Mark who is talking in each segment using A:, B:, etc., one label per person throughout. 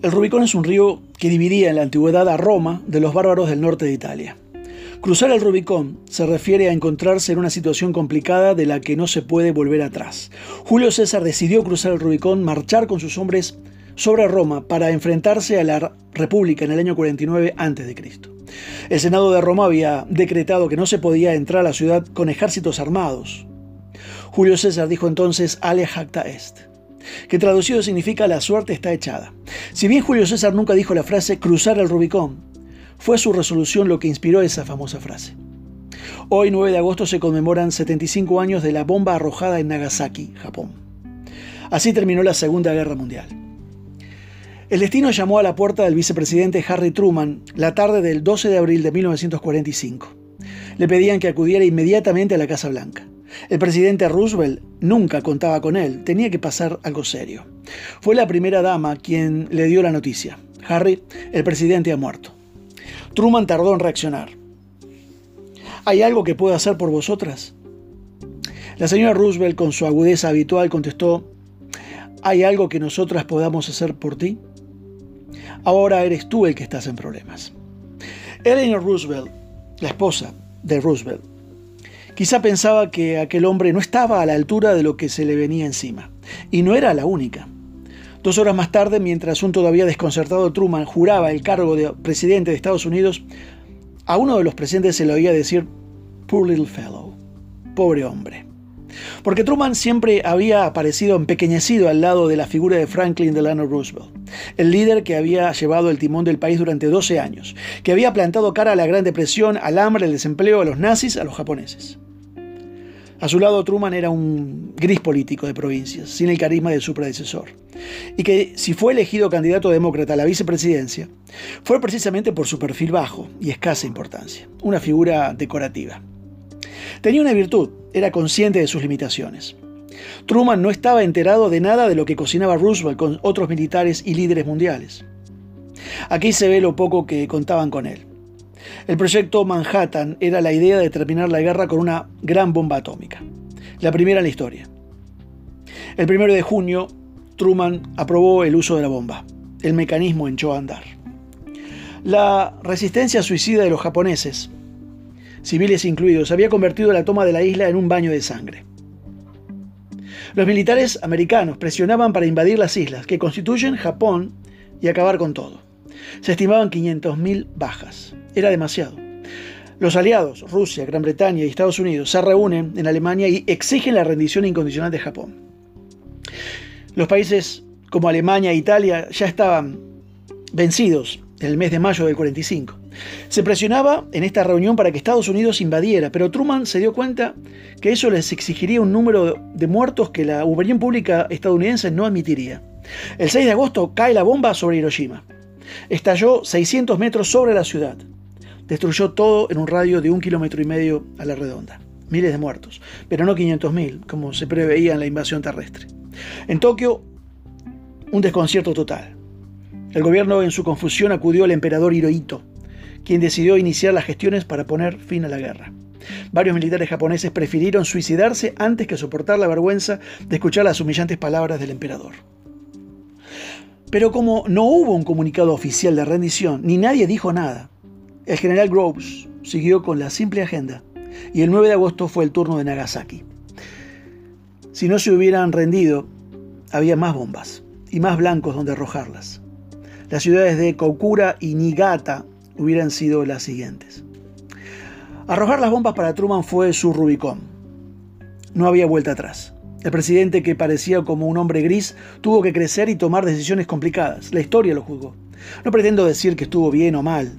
A: El Rubicón es un río que dividía en la antigüedad a Roma de los bárbaros del norte de Italia. Cruzar el Rubicón se refiere a encontrarse en una situación complicada de la que no se puede volver atrás. Julio César decidió cruzar el Rubicón, marchar con sus hombres sobre Roma para enfrentarse a la República en el año 49 a.C. El Senado de Roma había decretado que no se podía entrar a la ciudad con ejércitos armados. Julio César dijo entonces Ale jacta est, que traducido significa la suerte está echada. Si bien Julio César nunca dijo la frase cruzar el Rubicón, fue su resolución lo que inspiró esa famosa frase. Hoy, 9 de agosto, se conmemoran 75 años de la bomba arrojada en Nagasaki, Japón. Así terminó la Segunda Guerra Mundial. El destino llamó a la puerta del vicepresidente Harry Truman la tarde del 12 de abril de 1945. Le pedían que acudiera inmediatamente a la Casa Blanca. El presidente Roosevelt nunca contaba con él, tenía que pasar algo serio. Fue la primera dama quien le dio la noticia. Harry, el presidente ha muerto. Truman tardó en reaccionar. ¿Hay algo que pueda hacer por vosotras? La señora Roosevelt, con su agudeza habitual, contestó, ¿hay algo que nosotras podamos hacer por ti? Ahora eres tú el que estás en problemas. Eleanor Roosevelt, la esposa de Roosevelt, quizá pensaba que aquel hombre no estaba a la altura de lo que se le venía encima. Y no era la única. Dos horas más tarde, mientras un todavía desconcertado Truman juraba el cargo de presidente de Estados Unidos, a uno de los presentes se le oía decir, Poor little fellow, pobre hombre porque Truman siempre había aparecido empequeñecido al lado de la figura de Franklin Delano Roosevelt, el líder que había llevado el timón del país durante 12 años, que había plantado cara a la Gran Depresión, al hambre, al desempleo, a los nazis, a los japoneses. A su lado Truman era un gris político de provincias, sin el carisma de su predecesor, y que si fue elegido candidato demócrata a la vicepresidencia, fue precisamente por su perfil bajo y escasa importancia, una figura decorativa. Tenía una virtud, era consciente de sus limitaciones. Truman no estaba enterado de nada de lo que cocinaba Roosevelt con otros militares y líderes mundiales. Aquí se ve lo poco que contaban con él. El proyecto Manhattan era la idea de terminar la guerra con una gran bomba atómica, la primera en la historia. El 1 de junio, Truman aprobó el uso de la bomba. El mecanismo echó a andar. La resistencia suicida de los japoneses civiles incluidos, había convertido la toma de la isla en un baño de sangre. Los militares americanos presionaban para invadir las islas, que constituyen Japón, y acabar con todo. Se estimaban 500.000 bajas. Era demasiado. Los aliados, Rusia, Gran Bretaña y Estados Unidos, se reúnen en Alemania y exigen la rendición incondicional de Japón. Los países como Alemania e Italia ya estaban vencidos en el mes de mayo del 45. Se presionaba en esta reunión para que Estados Unidos invadiera, pero Truman se dio cuenta que eso les exigiría un número de muertos que la opinión pública estadounidense no admitiría. El 6 de agosto cae la bomba sobre Hiroshima. Estalló 600 metros sobre la ciudad. Destruyó todo en un radio de un kilómetro y medio a la redonda. Miles de muertos, pero no 500.000, como se preveía en la invasión terrestre. En Tokio, un desconcierto total. El gobierno en su confusión acudió al emperador Hirohito, quien decidió iniciar las gestiones para poner fin a la guerra. Varios militares japoneses prefirieron suicidarse antes que soportar la vergüenza de escuchar las humillantes palabras del emperador. Pero como no hubo un comunicado oficial de rendición, ni nadie dijo nada, el general Groves siguió con la simple agenda y el 9 de agosto fue el turno de Nagasaki. Si no se hubieran rendido, había más bombas y más blancos donde arrojarlas. Las ciudades de Kokura y Niigata hubieran sido las siguientes. Arrojar las bombas para Truman fue su Rubicón. No había vuelta atrás. El presidente, que parecía como un hombre gris, tuvo que crecer y tomar decisiones complicadas. La historia lo juzgó. No pretendo decir que estuvo bien o mal,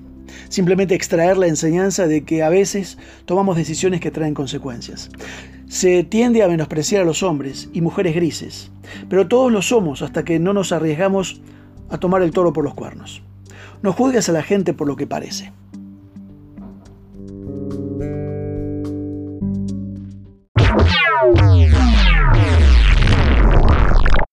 A: simplemente extraer la enseñanza de que a veces tomamos decisiones que traen consecuencias. Se tiende a menospreciar a los hombres y mujeres grises, pero todos lo somos hasta que no nos arriesgamos a tomar el toro por los cuernos. No juzgues a la gente por lo que parece.